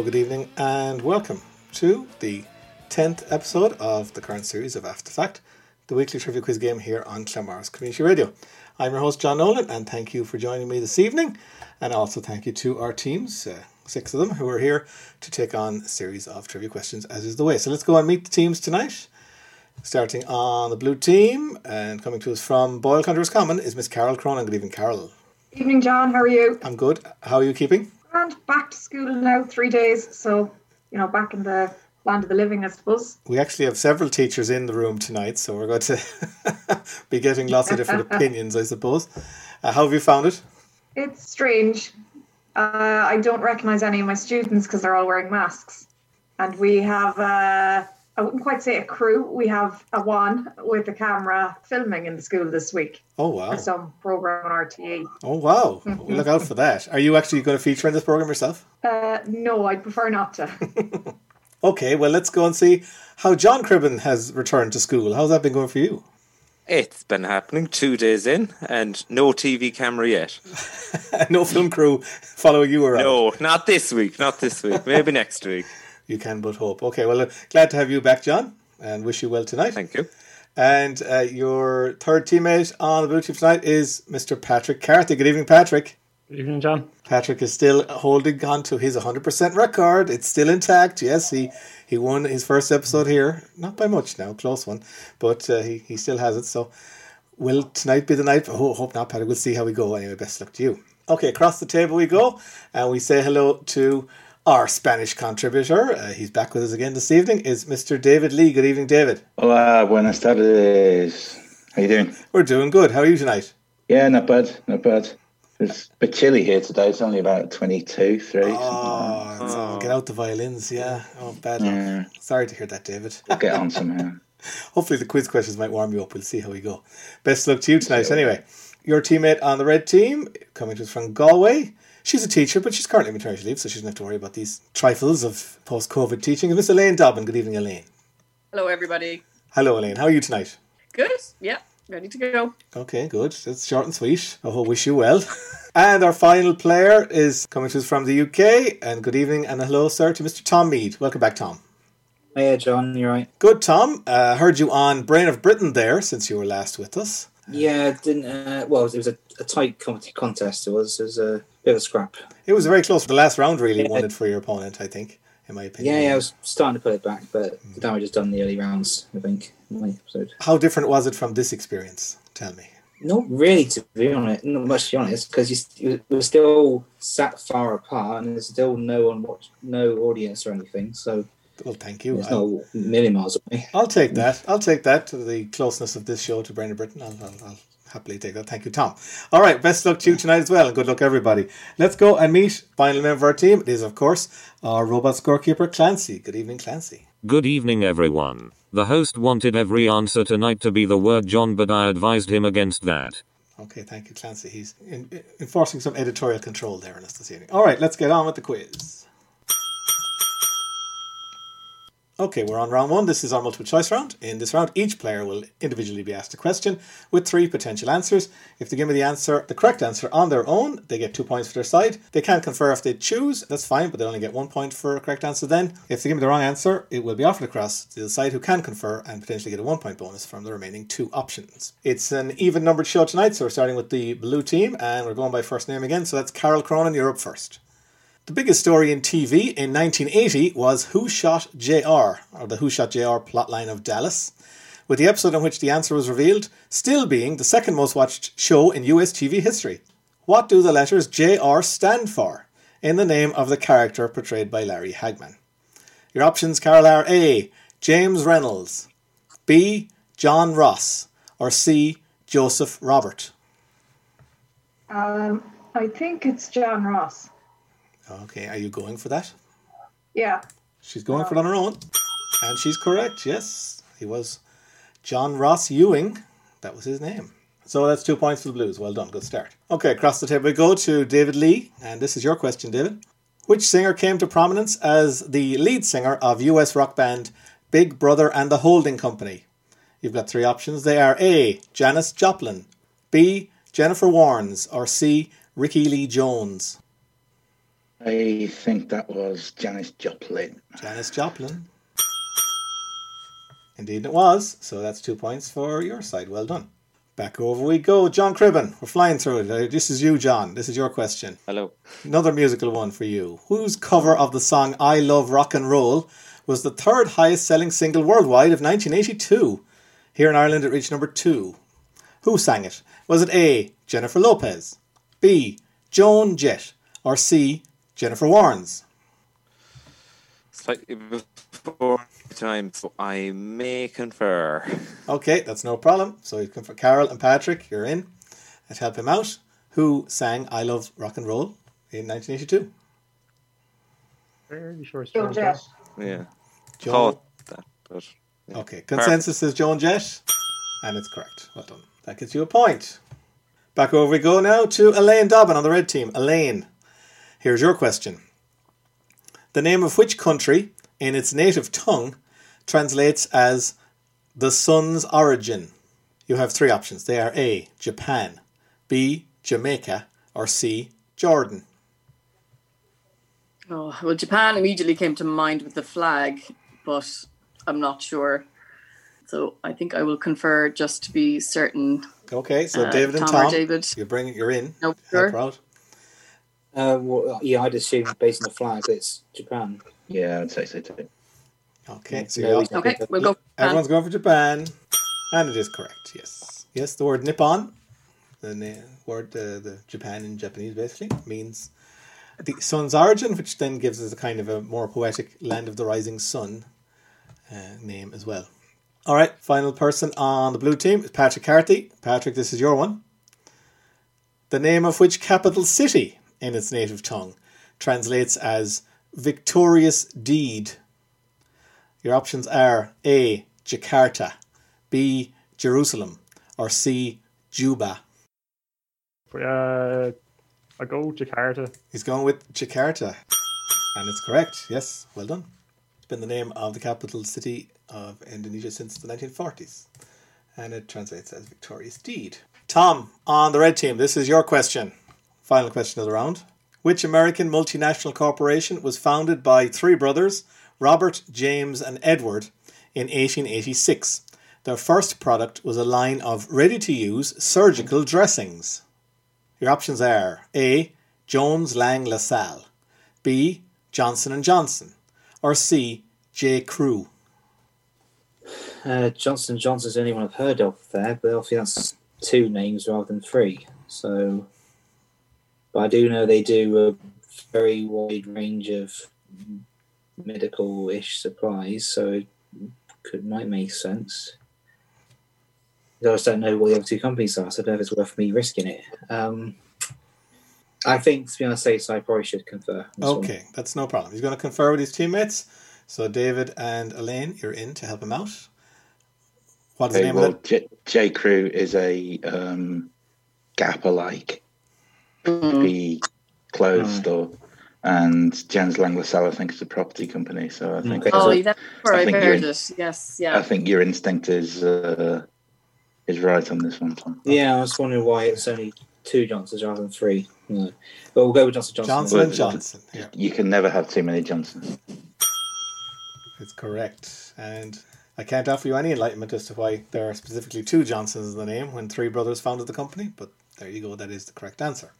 Hello, good evening, and welcome to the 10th episode of the current series of After Fact, the weekly trivia quiz game here on Clamars Community Radio. I'm your host, John Nolan, and thank you for joining me this evening. And also thank you to our teams, uh, six of them, who are here to take on a series of trivia questions, as is the way. So let's go and meet the teams tonight. Starting on the blue team, and coming to us from Boyle County Common is Miss Carol Cronin. Good evening, Carol. Evening, John. How are you? I'm good. How are you keeping? And back to school now, three days. So, you know, back in the land of the living, I suppose. We actually have several teachers in the room tonight, so we're going to be getting lots of different opinions, I suppose. Uh, how have you found it? It's strange. Uh, I don't recognise any of my students because they're all wearing masks. And we have, uh, I wouldn't quite say a crew, we have a one with a camera filming in the school this week Oh wow! for some program on RTE. Oh wow! Look out for that. Are you actually going to feature in this program yourself? Uh, no, I'd prefer not to. Okay, well let's go and see how John Cribben has returned to school. How's that been going for you? It's been happening two days in and no TV camera yet. no film crew following you around. No, not this week, not this week. Maybe next week. You can but hope. Okay, well, glad to have you back, John, and wish you well tonight. Thank you. And uh, your third teammate on the blue team tonight is Mr. Patrick Carthy. Good evening, Patrick. Good evening, John. Patrick is still holding on to his 100% record. It's still intact. Yes, he, he won his first episode here. Not by much now, close one. But uh, he, he still has it. So will tonight be the night? Oh, hope not, Patrick. We'll see how we go. Anyway, best luck to you. Okay, across the table we go. And we say hello to our Spanish contributor. Uh, he's back with us again this evening. Is Mr. David Lee. Good evening, David. Hola, buenas tardes. How you doing? We're doing good. How are you tonight? Yeah, not bad, not bad. It's a bit chilly here today. It's only about 22, 3. Oh, so get out the violins. Yeah. Oh, bad luck. Yeah. Sorry to hear that, David. We'll get on somehow. Hopefully, the quiz questions might warm you up. We'll see how we go. Best luck to you tonight, anyway. Your teammate on the red team, coming to us from Galway. She's a teacher, but she's currently maternity leave, so she doesn't have to worry about these trifles of post COVID teaching. And Miss Elaine Dobbin. Good evening, Elaine. Hello, everybody. Hello, Elaine. How are you tonight? Good? Yeah, ready to go. Okay, good. That's short and sweet. I hope wish you well. and our final player is coming to us from the UK. And good evening and hello, sir, to Mr. Tom Mead. Welcome back, Tom. Hey, John, you're right. Good, Tom. Uh, heard you on Brain of Britain there since you were last with us. Yeah, didn't. Uh, well, it was a, a tight comedy contest. It was. It was a bit of a scrap. It was very close. The last round really Yeah. won it for your opponent, I think, in my opinion. Yeah, yeah, I was starting to put it back, but mm. the damage is done in the early rounds. I think. in my episode. How different was it from this experience? Tell me. Not really, to be honest. Not much to be honest, because you, we're still sat far apart, and there's still no one watch, no audience or anything. So Well, thank you. it's I'll, not million miles away. I'll take that. I'll take that to the closeness of this show to Brain of Britain. I'll, I'll, I'll happily take that. Thank you, Tom. All right, best luck to you tonight as well, and good luck everybody. Let's go and meet final member of our team. It is, of course, our robot scorekeeper Clancy. Good evening, Clancy. Good evening, everyone. The host wanted every answer tonight to be the word John, but I advised him against that. Okay, thank you, Clancy. He's in, in- enforcing some editorial control there on us this evening. All right, let's get on with the quiz. Okay, we're on round one. This is our multiple choice round. In this round, each player will individually be asked a question with three potential answers. If they give me the answer, the correct answer on their own, they get two points for their side. They can confer if they choose, that's fine, but they only get one point for a correct answer then. If they give me the wrong answer, it will be offered across to the side who can confer and potentially get a one point bonus from the remaining two options. It's an even numbered show tonight, so we're starting with the blue team and we're going by first name again, so that's Carol Cronin, you're up first. The biggest story in TV in 1980 was Who Shot JR, or the Who Shot JR plotline of Dallas, with the episode in which the answer was revealed still being the second most watched show in US TV history. What do the letters JR stand for in the name of the character portrayed by Larry Hagman? Your options, Carol, are A. James Reynolds, B. John Ross, or C. Joseph Robert. Um, I think it's John Ross. Okay, are you going for that? Yeah. She's going for it on her own. And she's correct, yes. He was John Ross Ewing. That was his name. So that's two points for the Blues. Well done. Good start. Okay, across the table we go to David Lee. And this is your question, David. Which singer came to prominence as the lead singer of US rock band Big Brother and the Holding Company? You've got three options. They are A. Janis Joplin, B. Jennifer Warnes, or C. Rickie Lee Jones. I think that was Janis Joplin. Janis Joplin. Indeed, it was. So that's two points for your side. Well done. Back over we go. John Cribben. We're flying through it. Uh, This is you, John. This is your question. Hello. Another musical one for you. Whose cover of the song I Love Rock and Roll was the third highest selling single worldwide of 1982? Here in Ireland, it reached number two. Who sang it? Was it A. Jennifer Lopez, B. Joan Jett, or C. Jennifer Warnes? Slightly before time, so I may confer. Okay, that's no problem. So you can for Carol and Patrick, you're in. Let's help him out. Who sang I Love Rock and Roll in 1982? Fairly sure it's Joan Joan Jett. Jett. Yeah. Joan. Thought that, but Okay, consensus is Joan Jett, and it's correct. Well done. That gets you a point. Back over we go now to Elaine Dobbin on the red team. Elaine, here's your question. The name of which country, in its native tongue, translates as the sun's origin? You have three options. They are A. Japan, B. Jamaica, or C. Jordan. Oh, well, Japan immediately came to mind with the flag, but I'm not sure. So I think I will confer just to be certain. Okay, so Uh, David and Tom or Tom, David? you bring you're in. Nope, Help sure. Her out. Uh, well, yeah, I'd assume based on the flag it's Japan. Yeah, I'd say so too. Okay, so No you're. Okay, we'll go. Everyone's going for Japan, and it is correct. Yes, yes. The word Nippon, the na- word uh, the Japan in Japanese basically means the sun's origin, which then gives us a kind of a more poetic land of the rising sun uh, name as well. All right, final person on the blue team is Patrick Carthy. Patrick, this is your one. The name of which capital city in its native tongue translates as victorious deed. Your options are A. Jakarta, B. Jerusalem, or C. Juba. Uh, I go Jakarta. He's going with Jakarta, and it's correct. Yes, well done. It's been the name of the capital city of Indonesia since the 1940s, and it translates as victorious deed. Tom, on the red team, this is your question. Final question of the round. Which American multinational corporation was founded by three brothers, Robert, James, and Edward, in 1886? Their first product was a line of ready to use surgical dressings. Your options are A. Jones Lang LaSalle, B. Johnson and Johnson, or C. J. Crew. Uh, Johnson Johnson's the only one I've heard of there, but obviously that's two names rather than three. So, but I do know they do a very wide range of medical-ish supplies, so it could might make sense. I just don't know what the other two companies are, so I don't know if it's worth me risking it. Um, I think, to be honest, the safe side, I probably should confer. on this one. Okay, that's no problem. He's going to confer with his teammates. So David and Elaine, you're in to help him out. What's the name well, of it? J, J. Crew is a um, Gap alike, Mm. closed, clothes store, and Jones Lang LaSalle, I think, is a property company. So I think Okay. Oh, So- that's where I I've think heard you're- it. Yes, yeah. I think your instinct is uh, is right on this one, Tom. Yeah, I was wondering why it's only two Johnsons rather than three. No. But we'll go with Johnson Johnson. Johnson and Johnson. Yeah, You can never have too many Johnsons. it's correct. And I can't offer you any enlightenment as to why there are specifically two Johnsons in the name when three brothers founded the company, but there you go. That is the correct answer.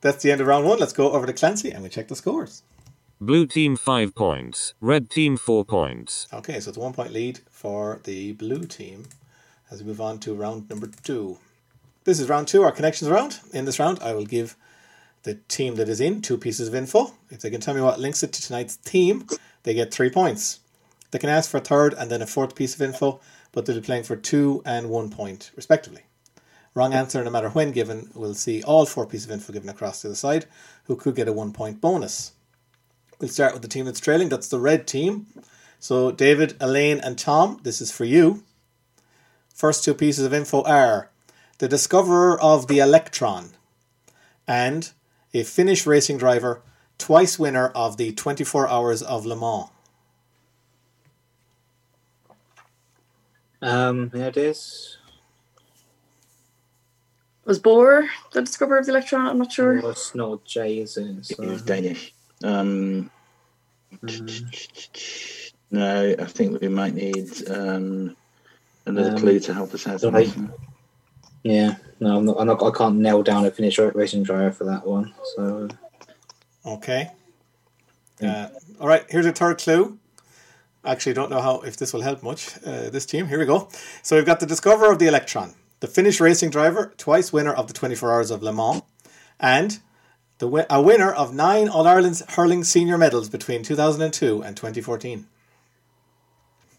That's the end of round one. Let's go over to Clancy and we check the scores. Blue team 5 points, red team 4 points. Okay, so it's a one point lead for the blue team as we move on to round number two. This is round two, our connections round. In this round, I will give the team that is in two pieces of info. If they can tell me what links it to tonight's theme, they get three points. They can ask for a third and then a fourth piece of info, but they'll be playing for two and one point, respectively. Wrong answer, no matter when given, will see all four pieces of info given across to the side, who could get a one point bonus. We'll start with the team that's trailing. That's the red team. So, David, Elaine, and Tom, this is for you. First two pieces of info are the discoverer of the Electron and a Finnish racing driver, twice winner of the 24 Hours of Le Mans. Um, any ideas? Was Bohr the discoverer of the electron? I'm not sure. Well, it's not Jay, is it? So, He's Danish. Um, no, I think we might need um, another Um, clue to help us out. right. yeah, no, I'm not, I'm not. I can't nail down a Finnish racing driver for that one. So Okay. Uh, all right, here's a third clue. Actually, don't know how if this will help much. Uh, this team. Here we go. So we've got the discoverer of the Electron, the Finnish racing driver, twice winner of the 24 Hours of Le Mans, and the a winner of nine All Ireland hurling senior medals between 2002 and 2014.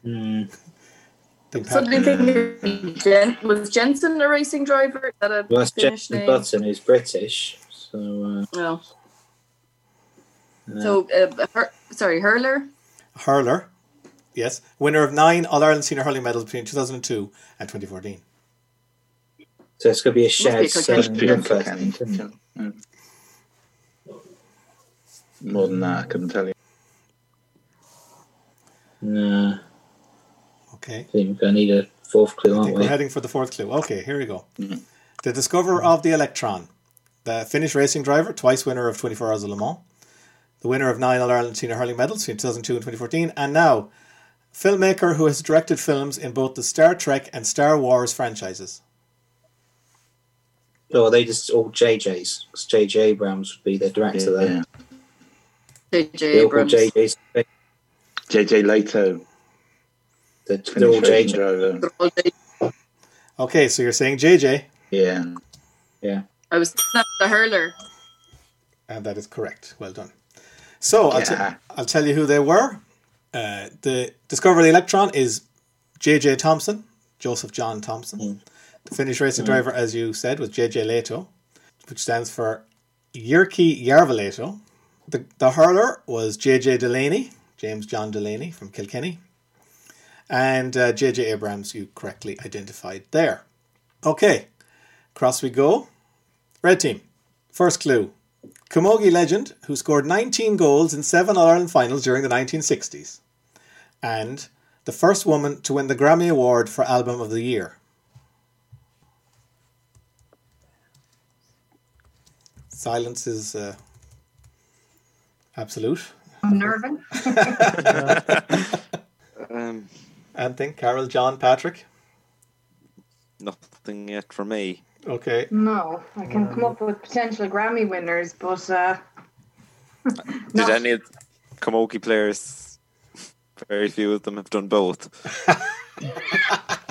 hmm, Think Suddenly Pat- thinking, Jen, was Jensen a racing driver? Is that a well, that's Finnish Jensen name? Button, who's British. So uh, No. uh, So, uh, her, sorry, hurler. hurler, yes, winner of nine All Ireland senior hurling medals between 2002 and 2014. So it's going to be a shared Kilkenny. surname first, Kilkenny. isn't it? More than that, I couldn't tell you. No, Okay. I think we're going to need a fourth clue, aren't think we? we're heading for the fourth clue. Okay, here we go. Mhm. The discoverer of the Electron, the Finnish racing driver, twice winner of 24 Hours of Le Mans, the winner of nine All Ireland senior hurling medals between 2002 and 2014, and now filmmaker who has directed films in both the Star Trek and Star Wars franchises. Or are they just all JJs? Because JJ Abrams would be the director Yeah, there. J.J. They're all called Abrams. JJs. JJ Lehto, They're, they're all JJ. driver. They're all J- Okay, so you're saying JJ, Yeah. Yeah. I was thinking of the hurler. and that is correct. Well done. So I'll, t- I'll tell you who they were. Uh, the discoverer of the Electron is JJ Thomson, Joseph John Thomson. The Finnish racing driver, as you said, was JJ Lehto, which stands for Jyrki Järvilehto. The, the hurler was JJ Delaney, James John Delaney from Kilkenny. And uh, JJ Abrams, you correctly identified there. Okay, across we go. Red team. First clue. Camogie legend who scored 19 goals in seven All Ireland finals during the 1960s. And the first woman to win the Grammy Award for Album of the Year. Silence is uh, absolute. Unnerving. Um, Anything? Carol, John, Patrick? nothing yet for me. Okay. No, I can come up with potential Grammy winners, but uh, Did Not- any of the players, very few of them have done both.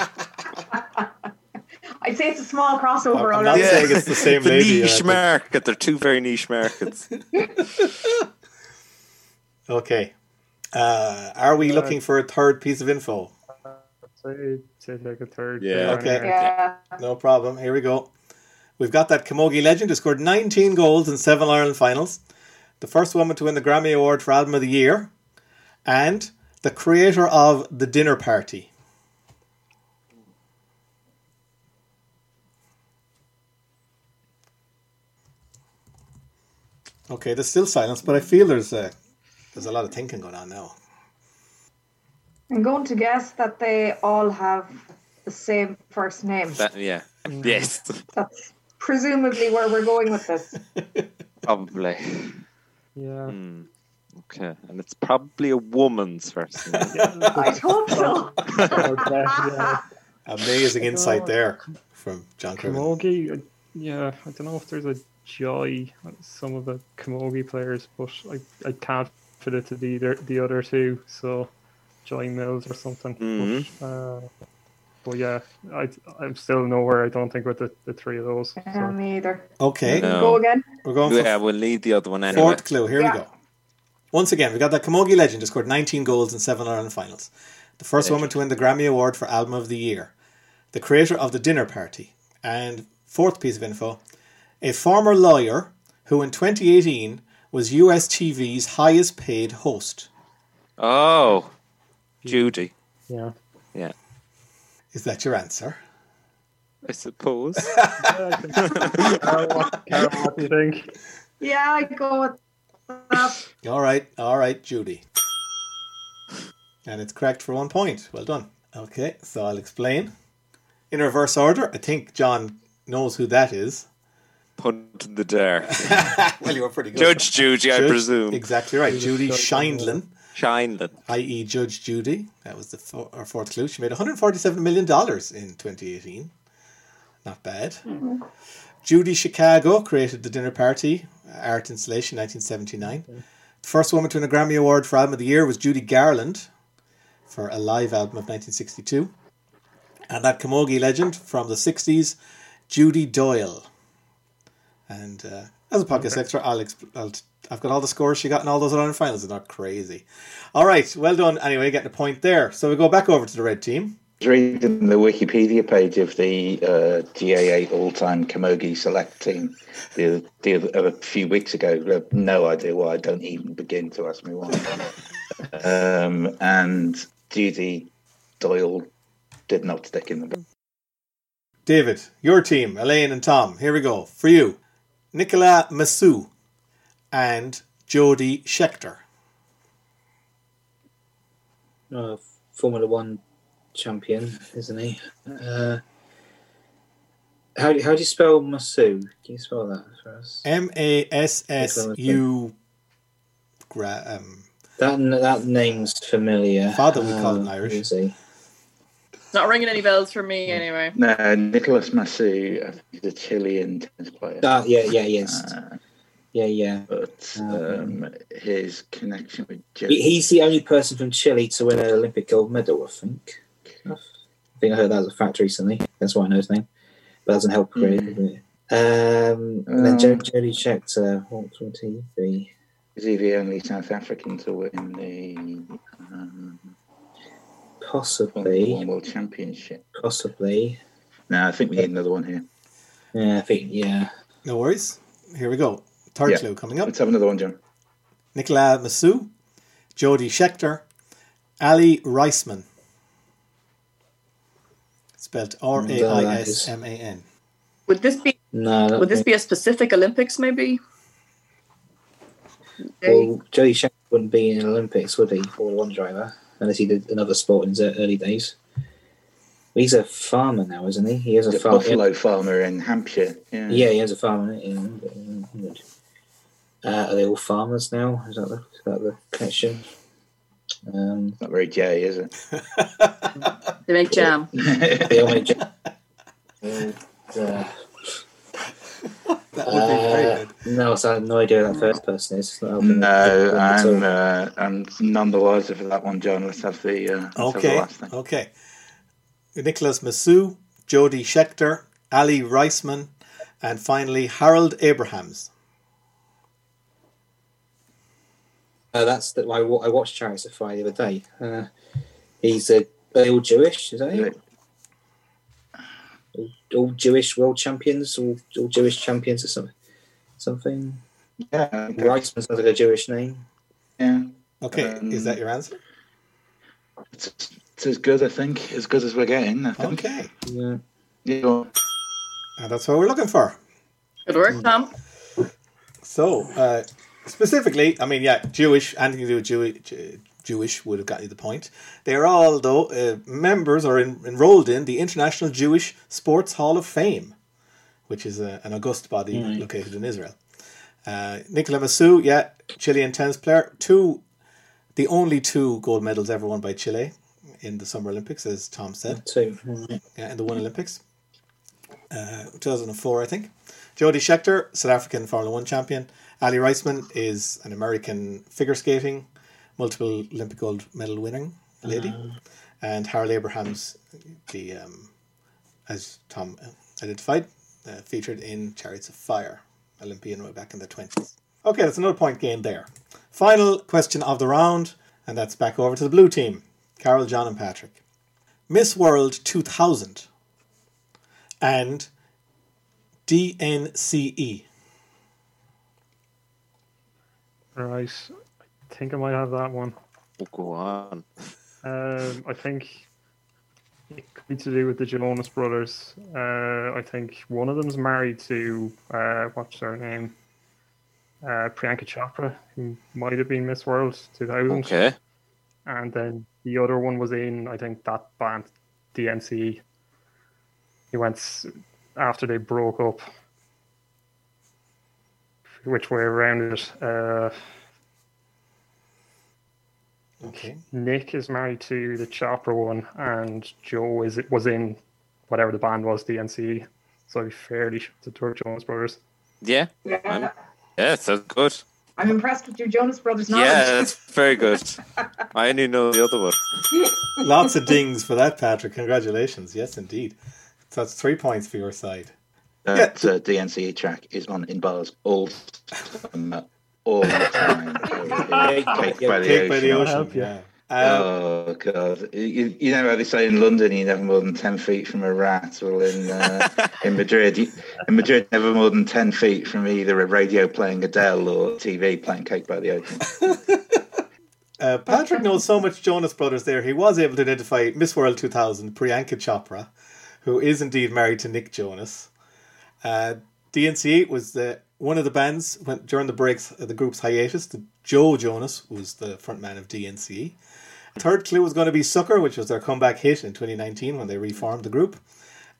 I'd say it's a small crossover I'm not already. saying it's the same the lady, niche think. market. They're two very niche markets. Okay. Uh, are we looking for a third piece of info? Say, say take a third. Yeah. Okay. Yeah. No problem. Here we go. We've got that Camogie legend who scored 19 goals in seven Ireland finals, the first woman to win the Grammy Award for Album of the Year, and the creator of The Dinner Party. Okay, there's still silence, but I feel there's a, there's a lot of thinking going on now. I'm going to guess that they all have the same first name. That, yeah. Mm. Yes. That's presumably where we're going with this. Probably. Yeah. Hmm. Okay. And it's probably a woman's first name. I hope so. Amazing insight there from John Cribben. Camogie, uh, yeah, I don't know if there's a joy some of the Camogie players, but I, I can't fit it to the other, the other two, so Joy Mills or something. Mhm. But, uh, but yeah, I, I'm still nowhere, I don't think, with the, the three of those. Yeah, So. me either. Okay, No. Go again. we're going for yeah, we'll need the other one anyway. Fourth clue. Here Yeah. we go. Once again, we got that Camogie legend who scored 19 goals in seven Ireland finals. The first woman to win the Grammy Award for Album of the Year. The creator of The Dinner Party. And Fourth piece of info. A former lawyer who in 2018 was US TV's highest paid host. Oh, Judy. Yeah. Yeah, Is that your answer? I suppose. Carol, what do you think? Yeah, I go with that. All right, all right, Judy. And it's correct for one point. Well done. Okay, so I'll explain. In reverse order, I think John knows who that is. Punt in the dare. Well, you were pretty good. Judge Judy, I presume. Exactly right. Judy Scheindlin, Shineland. i.e., Judge Judy. That was the fo- our fourth clue. She made $147 million in 2018. Not bad. Hmm. Judy Chicago created the Dinner Party art installation 1979. The first woman to win a Grammy Award for Album of the Year was Judy Garland for a live album of 1962. And that Camogie legend from the 60s, Judy Doyle. And uh, as a podcast extra, I'll, exp- I'll I've got all the scores she got in all those Ireland finals. They're not crazy. All right, well done. Anyway, getting a point there. So we go back over to the red team. I was reading the Wikipedia page of the uh, GAA all-time Camogie select team the, the other, a few weeks ago. No idea why. I don't even begin to ask me why. um, and Judy Doyle did not stick in the. David, your team, Elaine and Tom. Here we go. For you, Nicola Massú and Jody Scheckter. Uh, Formula One champion, isn't he? Uh, how, how do you spell Massú? Can you spell that for us? M A S S U. Um, That that name's familiar. Father, we call him Uh, Irish. who is he? It's not ringing any bells for me anyway. No, Nicholas Massú, I think he's a Chilean tennis player. Ah, yeah, yeah, yes, Uh, yeah, yeah. but um, his connection with Joe. He's the only person from Chile to win an Olympic gold medal, I think. I think I heard that as a fact recently. That's why I know his name. But that doesn't help really. does it? Um, and then Um, Jo- Jody Scheckter, what would he be? Is he the only South African to win the um, Possibly, One World Championship? possibly. No, I think we need another one here. Yeah, I think, yeah. no worries. Here we go. Third Yeah. clue coming up. Let's have another one, John. Nicola Massú, Jody Scheckter, Aly Raisman. Spelled R A I S M A N. Would this be No, would this be a specific Olympics maybe? Well, Jody Scheckter wouldn't be in the Olympics, would he? Formula One driver, unless he did another sport in his early days. He's a farmer now, isn't he? He has a The farm. Buffalo farmer in Hampshire. Yeah. Yeah, he has a farm in, in England. Uh, are they all farmers now? Is that the, is that the connection? Um, Not very gay, is it? They make jam. they all make jam. And, uh, That would be very uh, good. no, so I have no idea who that first person is. It's No, me at all. I'm, uh, I'm none the wiser for that one, John. Let's have the, uh, let's have the Okay, last thing. okay. Nicholas Massú, Jody Scheckter, Aly Raisman, and finally Harold Abrahams. Uh, that's the, I, I watched Chariots of Fire the other day. Uh, he's a are all Jewish, is that it? All, all Jewish world champions, all, all Jewish champions or something. Something. Yeah, okay. Raisman sounds like a Jewish name. yeah. Okay, Um, is that your answer? It's, it's as good, I think, as good as we're getting. I think. Okay, Yeah. Yeah. and that's what we're looking for. Good work, Tom. So, uh, specifically, I mean, yeah, Jewish, anything to do with Jew- Jew- Jewish would have got you the point. They are all, though, uh, members or en- enrolled in the International Jewish Sports Hall of Fame, which is a, an august body located in Israel. Uh, Nicola Massú, yeah, Chilean tennis player, two, the only two gold medals ever won by Chile in the Summer Olympics, as Tom said. Two. Yeah, in the one Olympics. Uh, 2004, I think. Jody Scheckter, South African Formula One champion. Aly Raisman is an American figure skating, multiple Olympic gold medal winning lady. And Harold Abrahams, the um, as Tom identified, uh, featured in Chariots of Fire, Olympian way back in the 20s. Okay, that's another point gained there. Final question of the round, and that's back over to the blue team Carol, John, and Patrick. Miss World 2000 and DNCE. Right. I think I might have that one. Oh, go on. Um, I think it could be to do with the Jonas brothers. Uh, I think one of them's married to uh, what's her name, uh, Priyanka Chopra, who might have been Miss World 2000, Okay. and then the other one was in I think that band, DNC. He went after they broke up. Which way around it? Uh, Okay. Nick is married to the Chopra one, and Joe is was in whatever the band was, DNC. So I'd be fairly sure it's the Turk Jonas Brothers. Yeah. Yeah. Yeah, sounds good. I'm impressed with your Jonas Brothers knowledge. Yeah, that's very good. I only know the other one. Lots of dings for that, Patrick. Congratulations. Yes, indeed. So that's three points for your side. That uh, DNCE track is on in bars all the time. Cake by the Cake by the ocean. ocean. help. Yeah. Um, Oh god! You, you know how they say in London you're never more than ten feet from a rat. Well, in uh, in Madrid, you, in Madrid, never more than ten feet from either a radio playing Adele or TV playing Cake by the Ocean. Uh, Patrick knows so much Jonas Brothers there. He was able to identify Miss World 2000, Priyanka Chopra, who is indeed married to Nick Jonas. Uh, DNCE was the one of the bands went during the breaks of the group's hiatus. The Joe Jonas was the frontman of DNCE. Third clue was going to be Sucker, which was their comeback hit in 2019 when they reformed the group.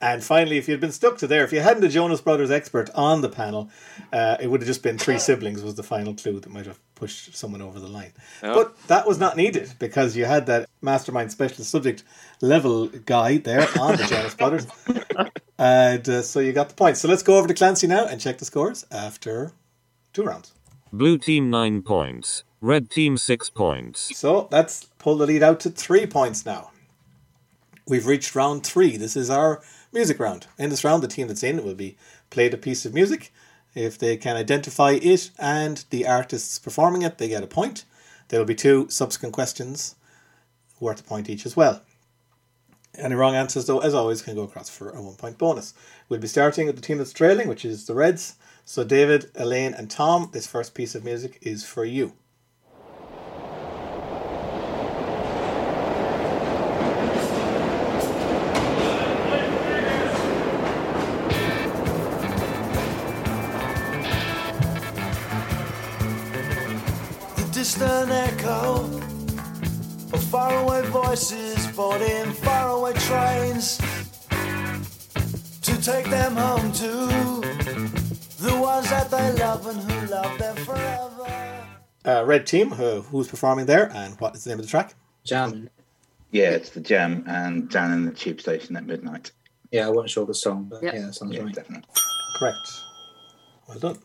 And finally, if you'd been stuck to there, if you hadn't a Jonas Brothers expert on the panel, uh, it would have just been three siblings was the final clue that might have pushed someone over the line. Oh. But that was not needed because you had that mastermind specialist subject level guy there on the Jonas Brothers. And uh, so you got the point. So let's go over to Clancy now and check the scores after two rounds. Blue team 9 points. Red team 6 points. So that's pulled the lead out to three points now. We've reached round three. This is our music round. In this round, the team that's in will be played a piece of music. If they can identify it and the artists performing it, they get a point. There will be two subsequent questions worth a point each as well. Any wrong answers, though, as always, can go across for a one point bonus. We'll be starting with the team that's trailing, which is the Reds. So, David, Elaine, and Tom, this first piece of music is for you. The distant echo of faraway voices boarding faraway trains to take them home to the ones that they love and who love them forever. Uh, red team, who, who's performing there, and what is the name of the track? Jam. Yeah, it's the Jam and down in the tube station at midnight. Yeah, I wasn't sure the song, but Yep. yeah, that sounds Yeah, right. definitely. Correct. Well done.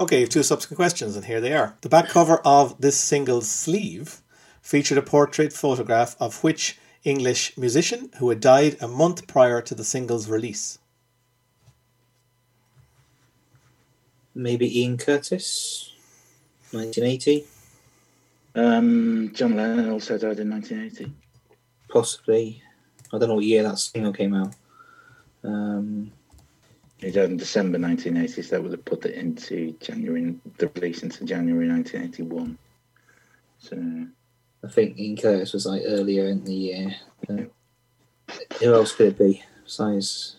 Okay, you have two subsequent questions, and here they are. The back cover of this single sleeve featured a portrait photograph of which English musician who had died a month prior to the single's release? Maybe Ian Curtis, 1980, Um, John Lennon also died in 1980. possibly. I don't know what year that single came out. Um, He died in December 1980, so that would have put it into January, the release into January 1981. So, I think Ian Curtis was like earlier in the year. Uh, who else could it be? Besides,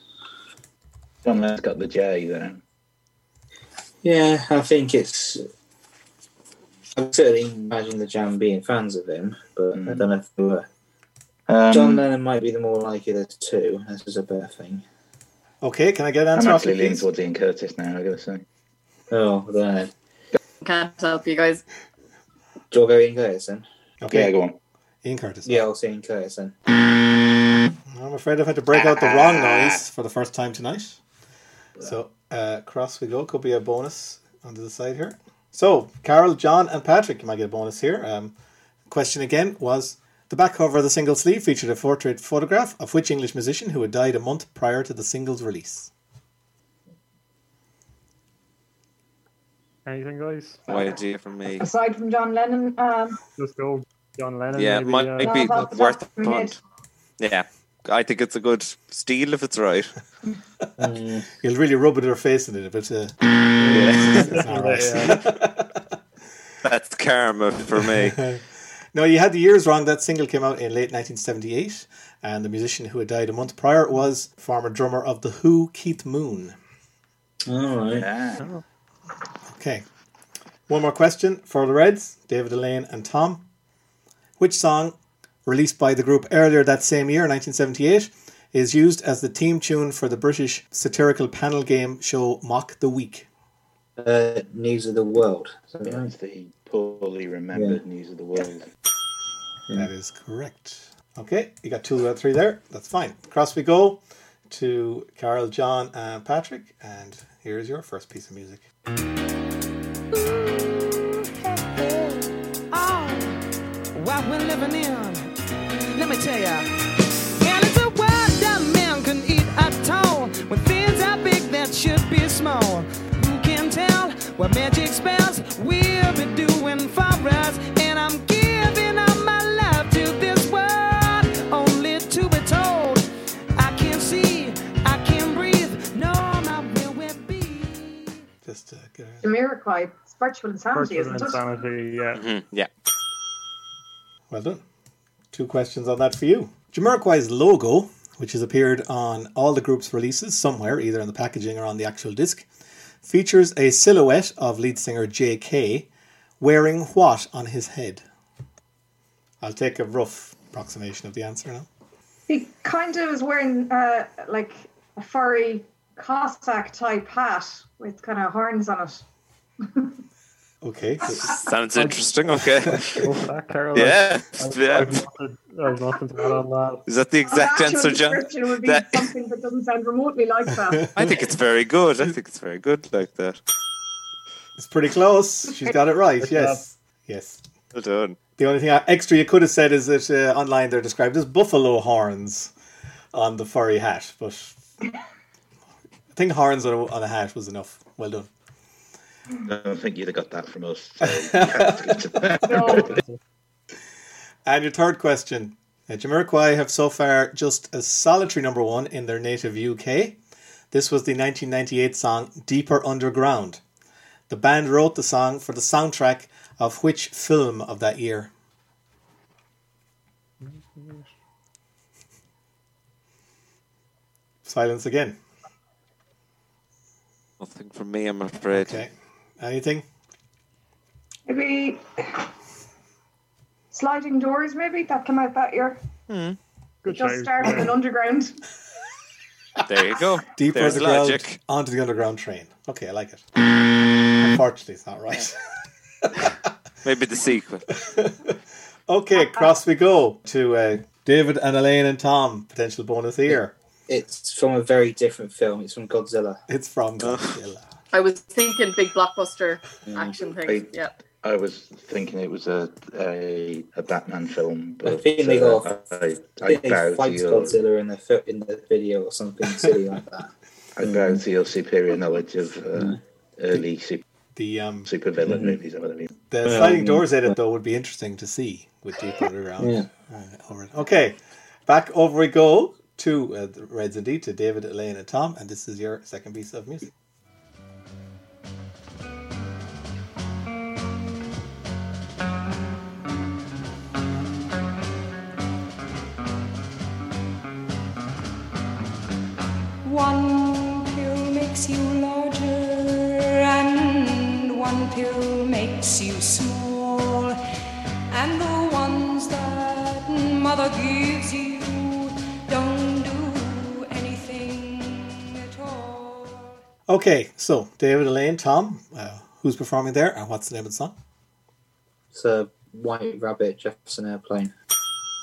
John Lennon's got the J then. yeah, I think it's. I can certainly imagine the Jam being fans of him, but I Mm. don't know if they were. Um, John Lennon might be the more likely of the two. This is a better thing. Okay, can I get an answer? I'm answer off you, actually leaning towards Ian Curtis now, i got to say. Oh, I don't. Can't help you guys. Do you go Ian Curtis then? Okay, Yeah, go on. Ian Curtis. Yeah, I'll say Ian Curtis then. I'm afraid I've had to break out the wrong noise for the first time tonight. So, uh, cross we go. Could be a bonus onto the side here. So, Carol, John, and Patrick, you might get a bonus here. Um, question again was the back cover of the single sleeve featured a portrait photograph of which English musician who had died a month prior to the single's release? Anything, guys? No idea from me. Aside from John Lennon, um, Just go John Lennon. Yeah, maybe, might, uh, might No, be that's- worth a that's my punt. Yeah. I think it's a good steal if it's right. You'll really rub it in her face in it, but uh, it's not right. That's karma for me. No, you had the years wrong. That single came out in late 1978, and the musician who had died a month prior was former drummer of The Who, Keith Moon. All right. Yeah. Okay. One more question for the Reds, David Elaine and Tom. Which song, released by the group earlier that same year, 1978, is used as the theme tune for the British satirical panel game show Mock the Week? Uh, News of the World. Is that Yeah, right? it's the poorly remembered news of the world. That is correct. Okay, you got two out of three there. That's fine. Across we go to Carol, John, and Patrick. And here's your first piece of music. We're living in. Let me tell ya. Well, it's a world that man can eat at all. When things are big that should be small. Who can tell what magic spells we'll be doing for us? And I'm giving all my love to this world, only to be told I can't see, I can't breathe. No, not where we'll be. Just to get a- Jamiroquai, it's virtual insanity, Virtual isn't it? insanity, yeah. Mhm, Yeah. Well done. Two questions on that for you. Jamiroquai's logo, which has appeared on all the group's releases somewhere, either on the packaging or on the actual disc, features a silhouette of lead singer J.K. wearing what on his head? I'll take a rough approximation of the answer now. He kind of is wearing uh, like a furry Cossack type hat with kind of horns on it. Okay. Sounds interesting. Okay. Go that, Yeah. I've, Yeah. I've, nothing, I've nothing to add on that. Is that the exact the actual answer, John? would be That- something that doesn't sound remotely like that. I think it's very good. I think it's very good like that. It's pretty close. She's got it right. Yes. Yes. Well done. The only thing I, extra you could have said is that uh, online they're described as buffalo horns on the furry hat, but I think horns on a, on a hat was enough. Well done. I don't think you'd have got that from us. So have to give it to them. No. And your third question. Uh, Jamiroquai have so far just a solitary number one in their native UK. This was the 1998 song Deeper Underground. The band wrote the song for the soundtrack of which film of that year? Silence again. Nothing from me, I'm afraid. Okay. Anything? Maybe sliding doors. Maybe that came out that year. Hmm. Good Just shout. started in underground. There you go. Deeper There's Underground logic. onto the Underground train. Okay, I like it. Unfortunately, it's not right. Maybe the sequel. Okay, uh, uh, cross we go to uh, David and Elaine and Tom. Potential bonus here. It's from a very different film. It's from Godzilla. It's from oh. Godzilla. I was thinking big blockbuster Mm. action thing. I- Yeah. I was thinking it was a a, a Batman film, but I think they uh, got- I, I, I bow they to fight your Godzilla in the in the video or something silly like that. I bow to your superior knowledge of uh, early super, The um, supervillain movies or whatever. you- the Well, sliding yeah. doors edit though would be interesting to see with Deeper Underground. Yeah. Uh, over. Okay, back over we go to uh, the Reds indeed to David, Elaine, and Tom, and this is your second piece of music. That mother gives you don't do anything at all. Okay, so David, Elaine, Tom, uh, who's performing there, and what's the name of the song? It's a White Rabbit Jefferson Airplane.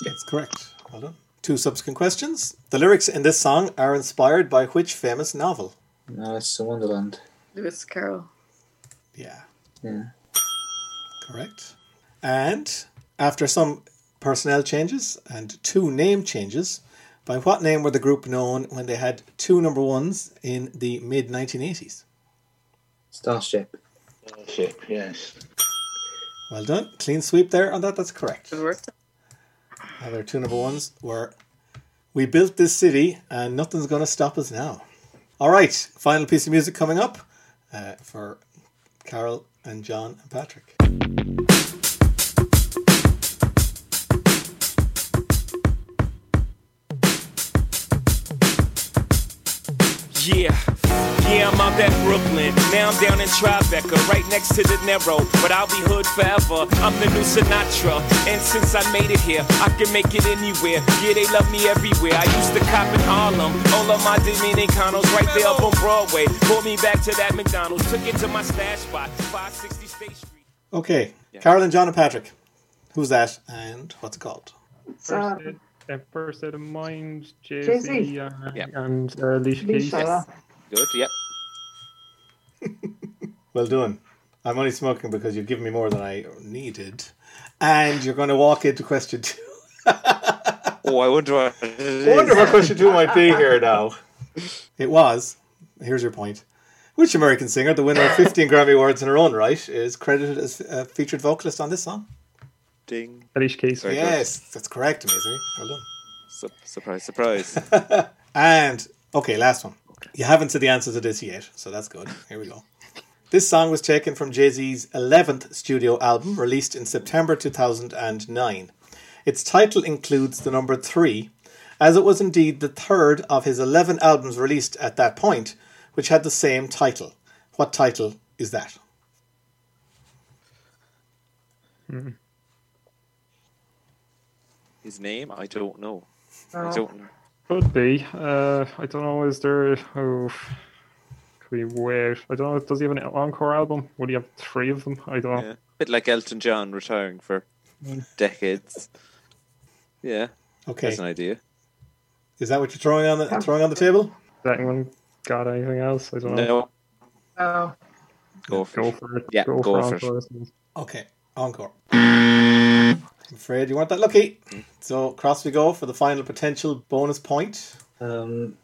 That's correct. Well done. Two subsequent questions. The lyrics in this song are inspired by which famous novel? Alice in Wonderland. Lewis Carroll. Yeah, Yeah. correct. And after some personnel changes and two name changes, by what name were the group known when they had two number ones in the mid 1980s? Starship. Ship, yes. Well done. Clean sweep there on that. That's correct. Good. Other two number ones were We built this city, and nothing's going to stop us now. All right, final piece of music coming up uh, for Carol and John and Patrick. Yeah, yeah, I'm out at Brooklyn. Now I'm down in Tribeca, right next to De Niro. But I'll be hood forever. I'm the new Sinatra. And since I made it here, I can make it anywhere. Yeah, they love me everywhere. I used to cop in Harlem. All of my Dominicanos right there up on Broadway. Pulled me back to that McDonald's. Took it to my stash spot, 560 State Street. Okay, Carol and John and Patrick. Who's that, and what's it called? It's, uh, First, first State of Mind, Jay Jay-Z. Uh, Yeah. and uh, Alicia Keys. Alicia. Good, yep. Well done. I'm only smoking because you've given me more than I needed. And you're going to walk into question two. Oh, I wonder what it is. I wonder what question two might be here now. It was, here's your point. Which American singer, the winner of 15 Grammy Awards in her own right, is credited as a featured vocalist on this song? Ding. Alicia Keys. Very good. yes, that's correct, Amazing. Well done. Su- surprise, surprise. And, okay, last one. You haven't said the answer to this yet, so that's good. Here we go. This song was taken from Jay Z's 11th studio album, released in September 2009. Its title includes the number 3, as it was indeed the third of his 11 albums released at that point, which had the same title. What title is that? Hmm. His name? I don't know. Oh. I don't know. Could be. Uh, I don't know. Is there? Oh, could be weird. I don't know. Does he have an encore album? Would he have three of them? I don't know. Yeah. bit like Elton John retiring for decades. Yeah, Okay. that's an idea. Is that what you're throwing on the, throwing on the table? Has anyone got anything else? I don't know. No, Oh, go for Go it. for it. Yeah, go, go for, for it. encore. Okay, encore. I'm afraid you weren't that lucky. So, cross we go for the final potential bonus point. Um,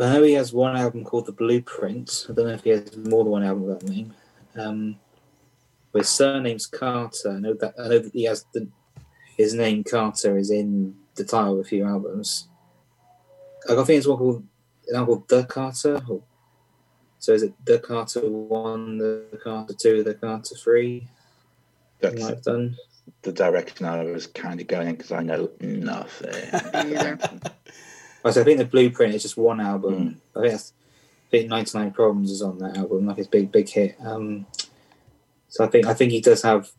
I know he has one album called The Blueprint. I don't know if he has more than one album with that name. Um, but his surname's Carter. I know that. I know that he has the his name Carter is in the title of a few albums. I think it's one called an album called The Carter. Or, so is it The Carter One, The Carter Two, The Carter Three? That's Like done. The direction I was kind of going because I know nothing. Either. Oh, so I think the Blueprint is just one album. I think that's, I think Ninety Nine Problems is on that album, like his big big hit. Um, so I think I think he does have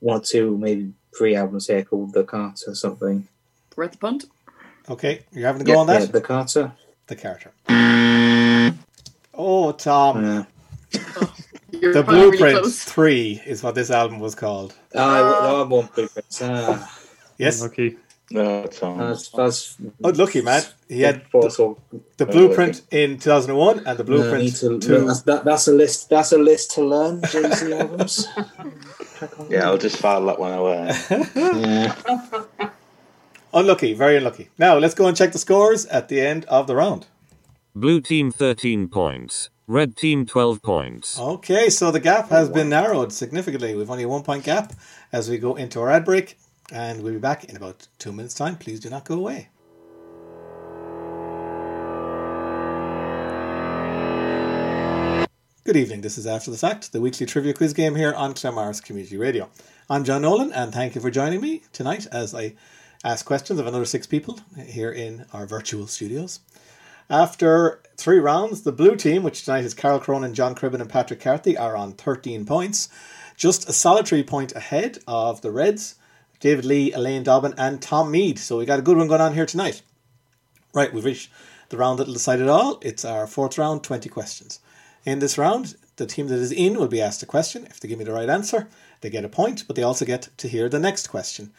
one or two, maybe three albums here called The Carter or something. Worth the punt. Okay, you're having to go on that? Yeah, The Carter. The Carter. Oh, Tom. Yeah. You're the probably really Blueprint 3 is what this album was called. I, I want Ah, Yes? Lucky. no, Tom. that's, that's Oh, man. He had also, the Blueprint in 2001 and the Blueprint need to, 2. that's, that, that's a list. That's a list to learn. Jay Z albums. Yeah, I'll just file that one away. Yeah. Unlucky, very unlucky. Now, let's go and check the scores at the end of the round. Blue team 13 points. Red team 12 points. Okay, so the gap has been narrowed significantly. We've only a one point gap as we go into our ad break, and we'll be back in about two minutes' time. Please do not go away. Good evening. This is After the Fact, the weekly trivia quiz game here on Claremorris Community Radio. I'm John Nolan, and thank you for joining me tonight as I ask questions of another six people here in our virtual studios. After three rounds, the blue team, which tonight is Carol Cronin, John Cribben, and Patrick Carthy, are on 13 points, just a solitary point ahead of the Reds, David Lee, Elaine Dobbin, and Tom Mead. So we got a good one going on here tonight. Right, we've reached the round that'll decide it all. It's our fourth round, 20 questions. In this round, the team that is in will be asked a question. If they give me the right answer, they get a point, but they also get to hear the next question.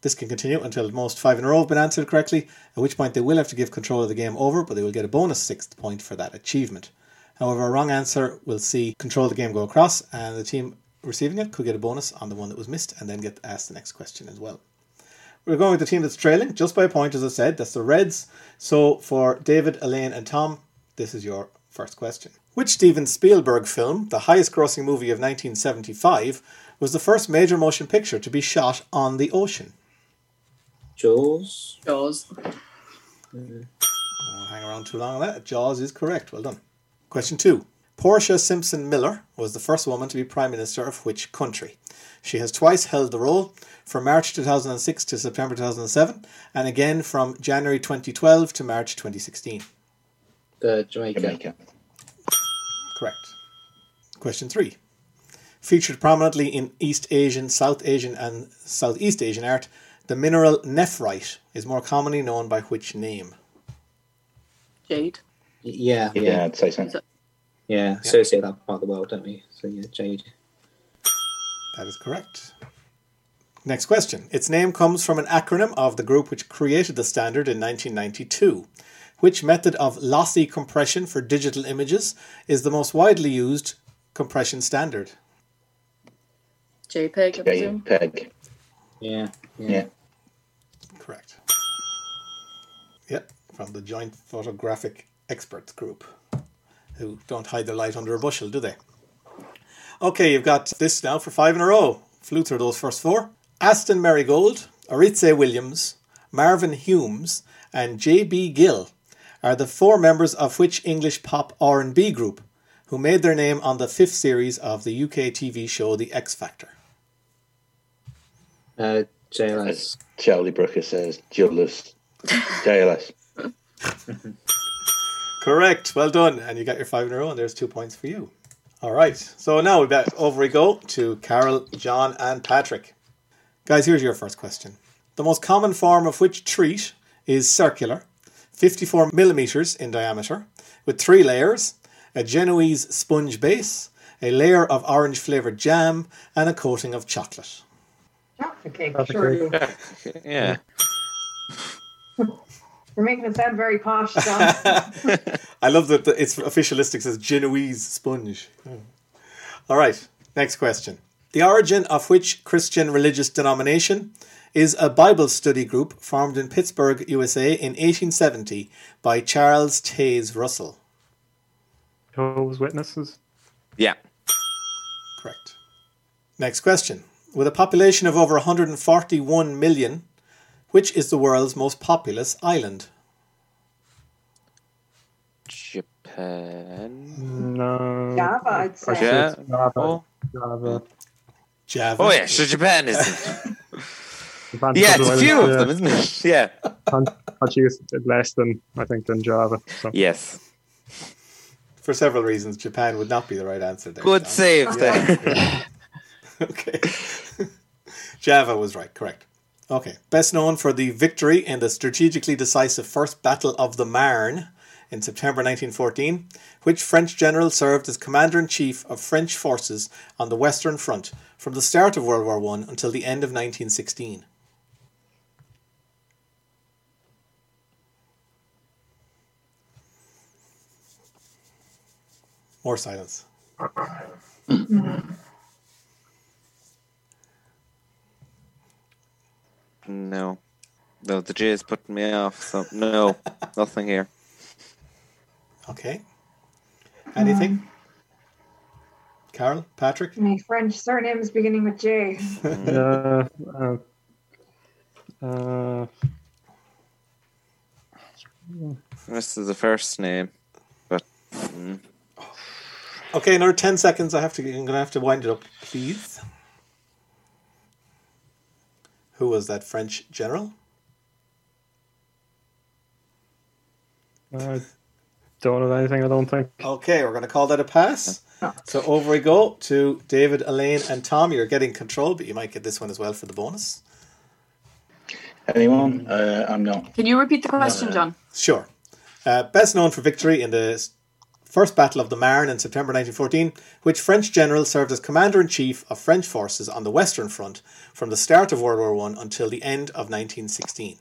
This can continue until at most five in a row have been answered correctly, at which point they will have to give control of the game over, but they will get a bonus sixth point for that achievement. However, a wrong answer will see control of the game go across, and the team receiving it could get a bonus on the one that was missed and then get asked the next question as well. We're going with the team that's trailing just by a point, as I said. That's the Reds. So for David, Elaine, and Tom, this is your first question. Which Steven Spielberg film, the highest grossing movie of 1975, was the first major motion picture to be shot on the ocean? Jaws. Jaws. Won't hang around too long on that. Jaws is correct. Well done. Question two. Portia Simpson Miller was the first woman to be Prime Minister of which country? She has twice held the role, from March 2006 to September 2007, and again from January 2012 to March 2016. Uh, Jamaica. Jamaica. Correct. Question three. Featured prominently in East Asian, South Asian, and Southeast Asian art, the mineral nephrite is more commonly known by which name? Jade. Yeah. Yeah, I'd say so. Yeah, associate that part of the world, don't we? So yeah, Jade. That is correct. Next question. Its name comes from an acronym of the group which created the standard in 1992. Which method of lossy compression for digital images is the most widely used compression standard? JPEG, I presume. JPEG. Yeah. Yeah. Correct. Yep, from the Joint Photographic Experts Group, who don't hide their light under a bushel, do they? Okay, you've got this now for five in a row. Flew through those first four. Aston Merrygold, Oritsé Williams, Marvin Humes, and J.B. Gill are the four members of which English pop R&B group who made their name on the fifth series of the UK TV show The X Factor? Uh, JLS. As Charlie Brooker says, Julius. JLS. Correct. Well done. And you got your five in a row, and there's two points for you. All right. So now we bet over we go to Carol, John, and Patrick. Guys, here's your first question. The most common form of which treat is circular, 54 millimeters in diameter, with three layers a Genoese sponge base, a layer of orange flavored jam, and a coating of chocolate. Chocolate cake, Chocolate sure. cake. Yeah. You're making it sound very posh, John. I love that the, it's officialistic says Genoese sponge. Hmm. All right, next question. The origin of which Christian religious denomination is a Bible study group formed in Pittsburgh, USA in 1870 by Charles Taze Russell. Jehovah's Witnesses. Yeah. Correct. Next question. With a population of over 141 million, which is the world's most populous island? Japan. No. Java, I'd say. Yeah. Java. Oh. Java. Java. Oh yeah, so Japan isn't. Yeah, it's a few of them, isn't it? Yeah. Actually, it's less than I think than Java. So. Yes. For several reasons, Japan would not be the right answer there. Good John. save there. okay. Java was right, correct. Okay. Best known for the victory in the strategically decisive First Battle of the Marne in September 1914, which French general served as Commander in Chief of French forces on the Western Front from the start of World War I until the end of 1916. More silence. Mm-hmm. No. No, the J is putting me off, so no, nothing here. Okay. Anything? Carol? Patrick? My French surnames beginning with J. Uh, uh, uh, This is the first name, but mm, Okay, another 10 seconds. I have to, I'm going to have to wind it up, please. Who was that French general? I don't have anything. I don't think. Okay, we're going to call that a pass. So over we go to David, Elaine, and Tom. You're getting control, but you might get this one as well for the bonus. Anyone? Uh, I'm not. Can you repeat the question, John? Sure. Uh, best known for victory in the s- First Battle of the Marne in September 1914, which French general served as Commander in Chief of French forces on the Western Front from the start of World War One until the end of 1916.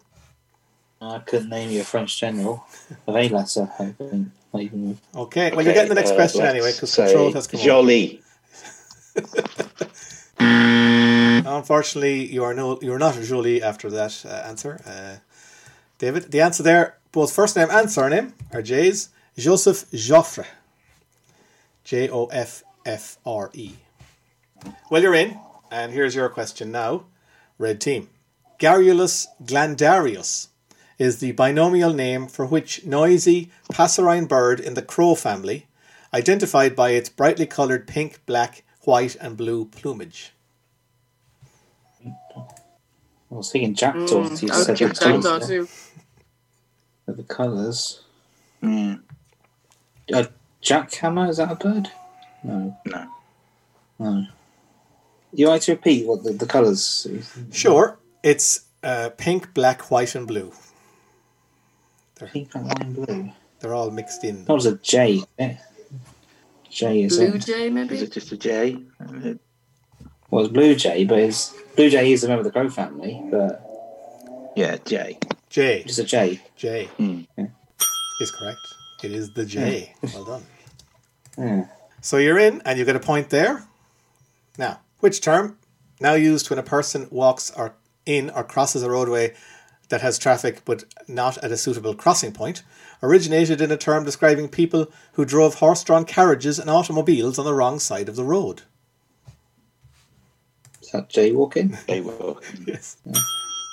I couldn't name you a French general of any lesser. I think. Not even. Okay, well, you're getting the next uh, question anyway because say control has come over. Jolie. Unfortunately, you are no, you are not a Jolie after that uh, answer, uh, David. The answer there, both first name and surname, are J's. Joseph Joffre. J O F F R E. Well, you're in, and here's your question now, red team. Garrulus glandarius is the binomial name for which noisy passerine bird in the crow family, identified by its brightly coloured pink, black, white, and blue plumage. I was thinking jackdaw. Mm, you said thinking jackdaw. jackdaw too. With the colours. Mm, A jackhammer, is that a bird? No. no. No. You like to repeat what the, the colours? Sure, it's uh, pink, black, white, and blue. Pink, black, white, and blue. They're all mixed in. That was a J. eh? J is Blue it? jay, Is it just a J? Well, it's Blue Jay, but it's Blue Jay is a member of the Crow family, but Yeah, J. J. just a J. J Hmm. is correct. It is the J. Hmm. Well done. Yeah. Hmm. So you're in, and you get a point there. Now, which term, now used when a person walks or in or crosses a roadway that has traffic but not at a suitable crossing point, originated in a term describing people who drove horse-drawn carriages and automobiles on the wrong side of the road. Is that jaywalking? J will. Yes.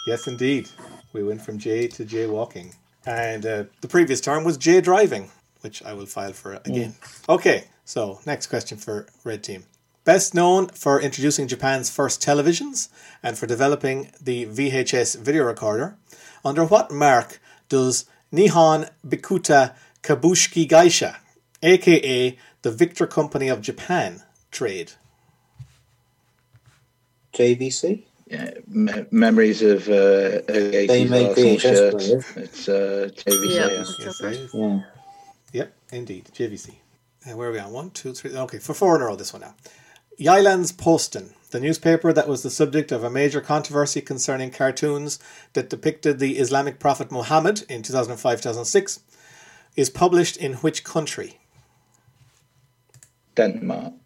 Yes, indeed. We went from J to jaywalking. And uh, the previous term was J driving, which I will file for again. Okay, so next question for Red Team. Best known for introducing Japan's first televisions and for developing the VHS video recorder, under what mark does Nihon Bikuta Kabushiki Gaisha, aka the Victor Company of Japan, trade? JVC? Yeah, me- memories of uh, early They 80s make Arsenal VHS shirt. It's uh, JVC. Yeah. yeah. Yes, right. it is. Yeah. Yep, indeed. JVC. And where are we on? One, two, three. Okay, for four in a row, this one now. Jyllands-Posten, the newspaper that was the subject of a major controversy concerning cartoons that depicted the Islamic prophet Muhammad in 2005 2006, is published in which country? Denmark.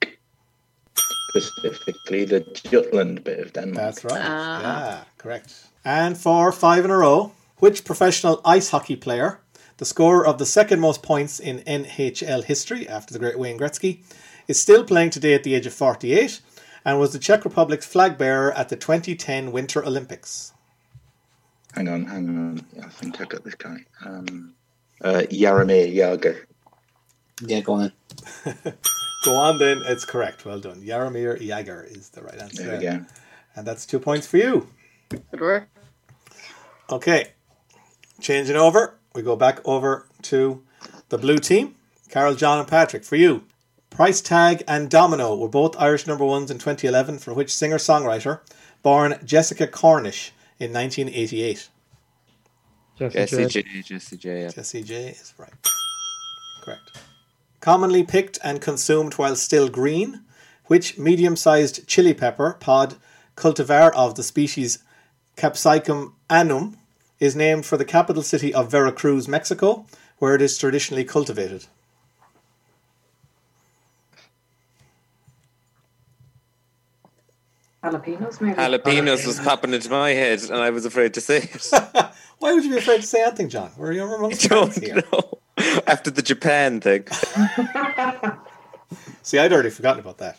Specifically, the Jutland bit of Denmark. That's right. Ah. Yeah, correct. And for five in a row, which professional ice hockey player, the scorer of the second most points in NHL history after the great Wayne Gretzky, is still playing today at the age of 48 and was the Czech Republic's flag bearer at the 2010 Winter Olympics? Hang on, hang on. I think I got this guy. Um, uh, Jaromir Jagr. Yeah, go on then. Go on then, it's correct. Well done. Jaromir Jagr is the right answer. There we go. And that's two points for you. Good work. Okay, changing over. We go back over to the blue team. Carol, John, and Patrick, for you. Price Tag and Domino were both Irish number ones in 2011, for which singer songwriter, born Jessica Cornish in 1988. Jessie Jessie J. J. Jessie J. yeah. Jessie J is right. Correct. Commonly picked and consumed while still green, which medium sized chili pepper pod cultivar of the species Capsicum annuum is named for the capital city of Veracruz, Mexico, where it is traditionally cultivated. Jalapenos, maybe. Jalapenos was popping into my head, and I was afraid to say it. Why would you be afraid to say anything, John? We're you're amongst I friends here. know. After the Japan thing. See, I'd already forgotten about that.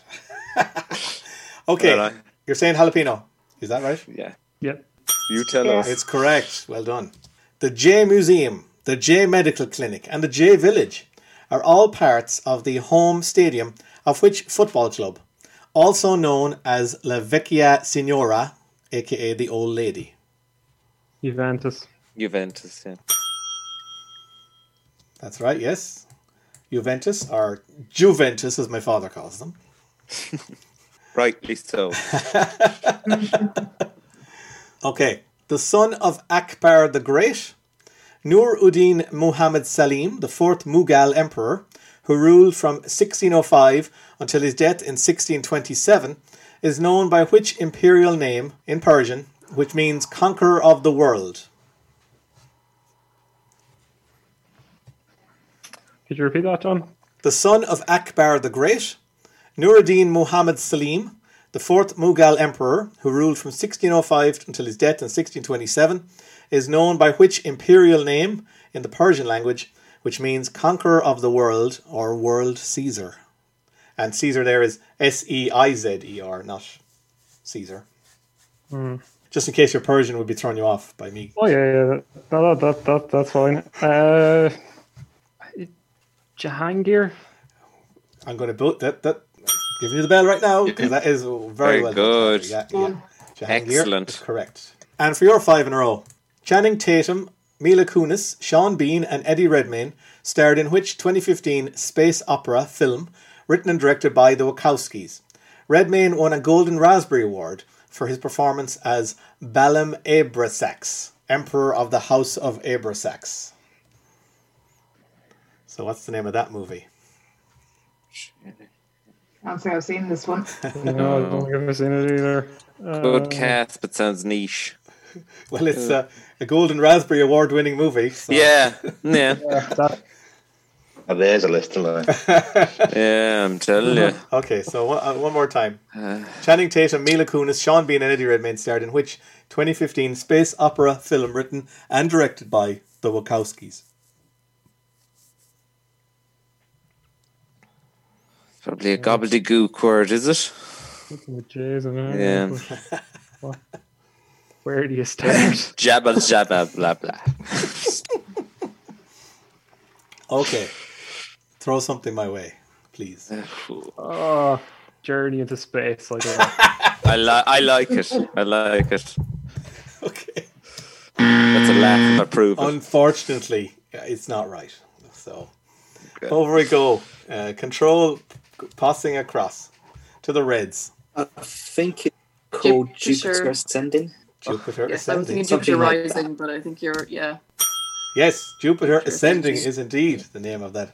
okay, you're saying jalapeno. Is that right? Yeah. Yep. You tell Yeah. us. It's correct. Well done. The J Museum, the J Medical Clinic, and the J Village are all parts of the home stadium of which football club, also known as La Vecchia Signora, aka the Old Lady. Juventus. Juventus, yeah. That's right, yes. Juventus, or Juventus as my father calls them. Rightly so. Okay, the son of Akbar the Great, Nur Uddin Muhammad Salim, the fourth Mughal emperor, who ruled from 1605 until his death in 1627, is known by which imperial name in Persian, which means conqueror of the world? Could you repeat that, John? The son of Akbar the Great, Nuruddin Muhammad Salim, the fourth Mughal emperor, who ruled from 1605 until his death in 1627, is known by which imperial name in the Persian language, which means conqueror of the world or world seizer. And seizer there is S E I Z E R, not Caesar. Just in case your Persian would be throwing you off by me. Oh yeah, yeah. No, that, that, that that's fine. Uh, Jahangir. I'm going to boot that. That giving you the bell right now because that is very, Very well good. done. Yeah, yeah. Jahangir Excellent. is correct. And for your five in a row, Channing Tatum, Mila Kunis, Sean Bean, and Eddie Redmayne starred in which 2015 space opera film written and directed by the Wachowskis? Redmayne won a Golden Raspberry Award for his performance as Balem Abrasax, Emperor of the House of Abrasax. So, what's the name of that movie? I don't think I've seen this one. No, I don't think I've seen it either. Good Uh, cast, but sounds niche. Well, it's a, a Golden Raspberry Award winning movie. So. Yeah, yeah, that, Oh, there's a list alone. yeah. I'm telling you. Okay, so one, uh, one more time. Channing Tatum, Mila Kunis, Sean Bean, and Eddie Redmayne starred in which 2015 space opera film written and directed by the Wachowskis? Probably a gobbledygook word, is it? with J's in it. Yeah. what- Where do you start? Jabba jabba blah blah. Okay, throw something my way, please. oh, journey into space. Like a, I like I like it. I like it. Okay. That's a laugh of approval. Unfortunately, uh, it's not right. So over we go. Uh, control passing across to the Reds. I think it's called Jupiter. Jupiter Ascending. Jupiter Yes, I was ascending. thinking Jupiter Something like Rising, but I think you're yeah. Yes, Jupiter ascending is indeed the name of that.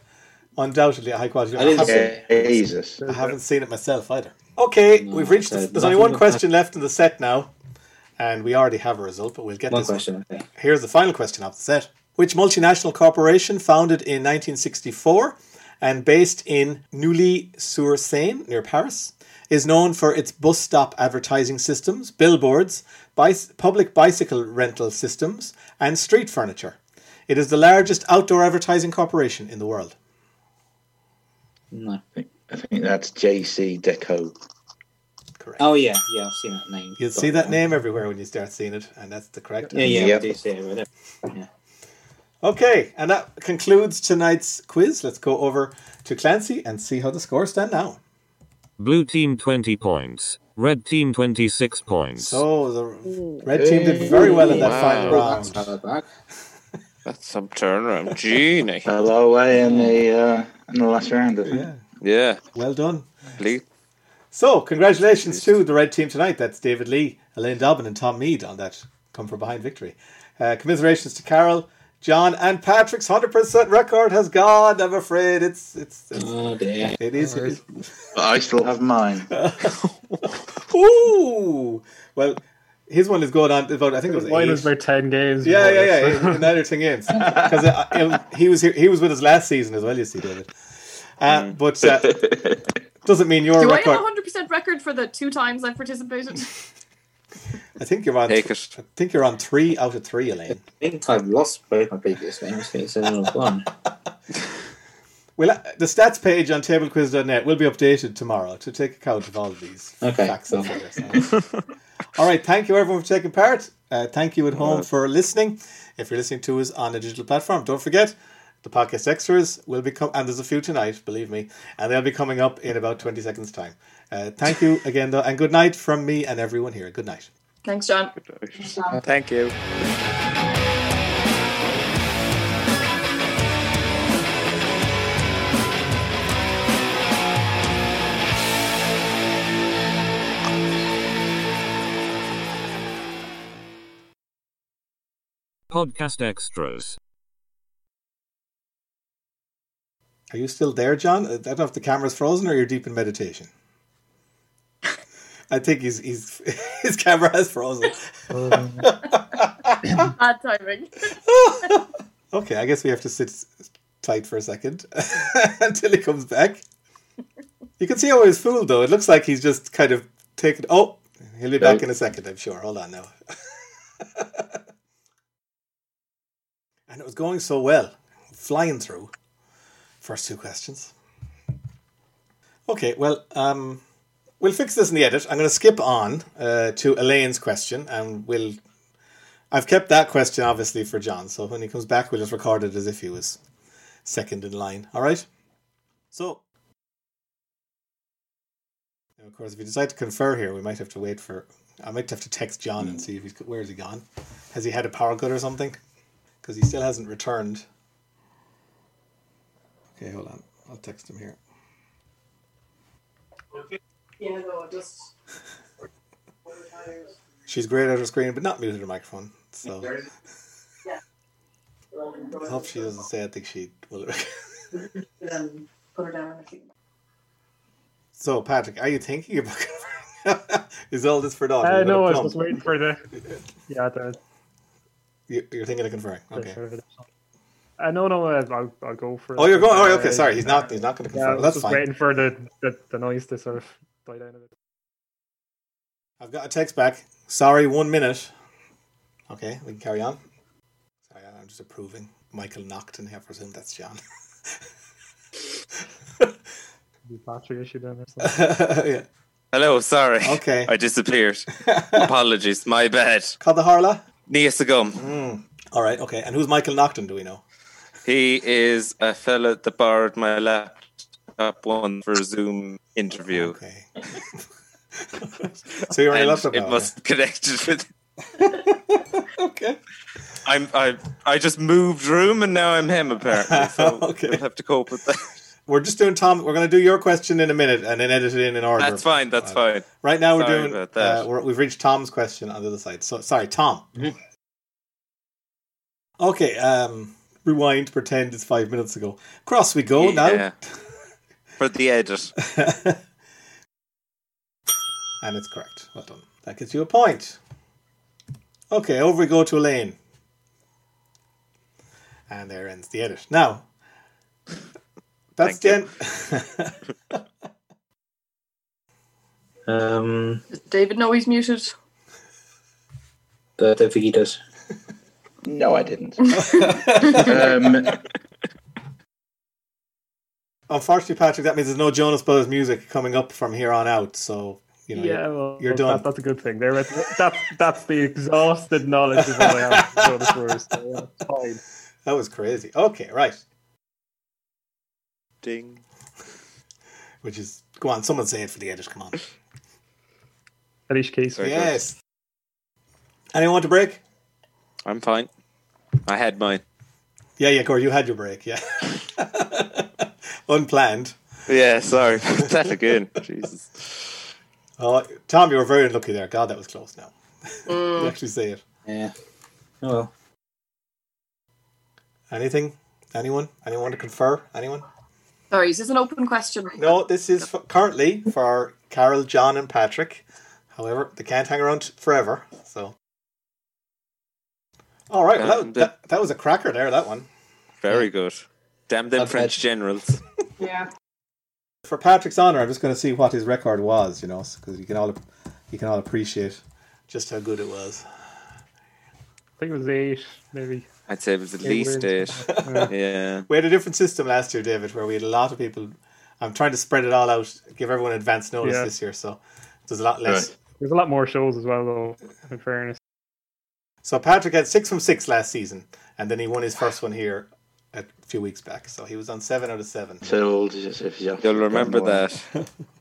Undoubtedly a high quality. I didn't haven't- Jesus. I haven't seen it myself either. Okay, we've reached. The, there's only one question left in the set now, and we already have a result, but we'll get One this. question. Okay. Here's the final question of the set. Which multinational corporation, founded in 1964 and based in Neuilly-sur-Seine near Paris, is known for its bus stop advertising systems, billboards, bicy- public bicycle rental systems, and street furniture? It is the largest outdoor advertising corporation in the world. No. I think that's JCDecaux. Correct. Oh yeah, yeah, I've seen that name. You'll see that name everywhere when you start seeing it, and that's the correct Yeah, yeah, Yep. I do see it. Right. Yeah. Okay, and that concludes tonight's quiz. Let's go over to Clancy and see how the scores stand now. Blue team 20 points. Red team 26 points. So the red team did very well in that Wow. final That's round. not bad. That's some turnaround. Genie. Hello away in the uh, in the last round. Isn't Yeah, it? Yeah. well done. Please. So, congratulations to the red team tonight. That's David Lee, Elaine Dobbin, and Tom Mead on that come from behind victory. Uh, commiserations to Carol, John, and Patrick's hundred percent record has gone. I'm afraid it's it's, it's Oh dear. it is. It is But I still have mine. Ooh, well, his one is going on about I think it was Mine eight. was about ten games. Yeah, more yeah, yeah. Another thing is because he was here, he was with us last season as well. You see, David. Uh, But uh, doesn't mean your Do I have a hundred percent record for the two times I've participated? I think you're on. Take it. I think you're on three out of three, Elaine. I think I've lost both my previous games. so It's only one. Well, uh, the stats page on tablequiz.net will be updated tomorrow to take account of all of these Okay, facts and cool. figures. all right, thank you everyone for taking part. Uh, thank you at home for listening. If you're listening to us on a digital platform, don't forget the podcast extras will be com- and there's a few tonight, believe me, and they'll be coming up in about 20 seconds time. Uh, thank you again, though, and good night from me and everyone here. Good night. Thanks, John. Thank you. Podcast extras. Are you still there, John? I don't know if the camera's frozen or you're deep in meditation. I think he's he's his camera has frozen. Bad timing. okay, I guess we have to sit tight for a second until he comes back. You can see how he's fooled, though. It looks like he's just kind of taken. Oh, he'll be back in a second, I'm sure. Hold on now. and it was going so well, flying through. First two questions. Okay, well, um, we'll fix this in the edit. I'm going to skip on uh, to Elaine's question, and we'll. I've kept that question obviously for John, so when he comes back, we'll just record it as if he was second in line. All right. So, now, of course, if you decide to confer here, we might have to wait for. I might have to text John and see if he's where is he gone. Has he had a power cut or something? Because he still hasn't returned. Okay, hold on. I'll text him here. Yeah, no, just. She's great at her screen, but not muted her microphone. So Yeah. I hope she doesn't say I think she will. Then put her down. so Patrick, are you thinking about converting? Is all this for dog? I know. I was just waiting for the. Yeah, the. You- You're thinking of conferring. Okay. Uh, no, no, uh, I'll, I'll go for. Oh, you're going. Oh, okay. Sorry, he's not. He's not going to Yeah, I confer. was That's just fine. waiting for the, the the noise to sort of die down a bit. I've got a text back. Sorry, one minute. Okay, we can carry on. Sorry, I'm just approving. Michael Nocton here. I presume that's John. The battery issue then or yeah. Hello, sorry. Okay. I disappeared. Apologies, my bad. Called the Harla? Nias Agum. Mm. All right. Okay. And who's Michael Nocton? Do we know? He is a fella that borrowed my laptop one for Zoom interview. Okay. so you're on your And laptop It was connected with. okay. I'm I I just moved room and now I'm him apparently. So Okay. we'll have to cope with that. We're just doing Tom. We're going to do your question in a minute and then edit it in in order. That's fine. That's fine. Right now we're doing. about that. Uh, we're, we've reached Tom's question on the other side. So sorry, Tom. Okay. Um, rewind. Pretend it's five minutes ago. Cross we go now. Yeah. For the edit. And it's correct. Well done. That gets you a point. Okay, over we go to Elaine. And there ends the edit. Now, that's Jen. Um, Does David know he's muted? but I don't think he does. No, I didn't. um, Unfortunately, Patrick, that means there's no Jonas Brothers music coming up from here on out. So, you know, yeah, you're, well, you're that- done. that's a good thing. There, that's that's the exhausted knowledge of what I have. Jonas Brothers, so, yeah, fine. That was crazy. Okay, right. Ding. Which is, go on, someone say it for the edit. Come on. Alicia Keys. yes. Anyone want to break? I'm fine. I had mine. Yeah, yeah, Corey, you had your break. Yeah. Unplanned. Yeah, sorry. that again. Jesus. Oh, Tom, you were very unlucky there. God, that was close now. Mm. you actually say it. Yeah. Oh well. Anything? Anyone? Anyone to confer? Anyone? Sorry, this is this an open question? No, this is for, currently for Carol, John, and Patrick. However, they can't hang around forever. So, all right. Well, that, that, that was a cracker there. That one Very good. Damn them I've French generals. Yeah. for Patrick's honor. I'm just going to see what his record was. You know, because you can all you can all appreciate just how good it was. I think it was eight, maybe. I'd say it was at Eight least eight. wins. yeah. We had a different system last year, David, where we had a lot of people. I'm trying to spread it all out, give everyone advance notice Yeah. this year, so there's a lot less. There's a lot more shows as well, though. In fairness, So Patrick had six from six last season, and then he won his first one here a few weeks back. So he was on seven out of seven. so old as if you You'll remember that.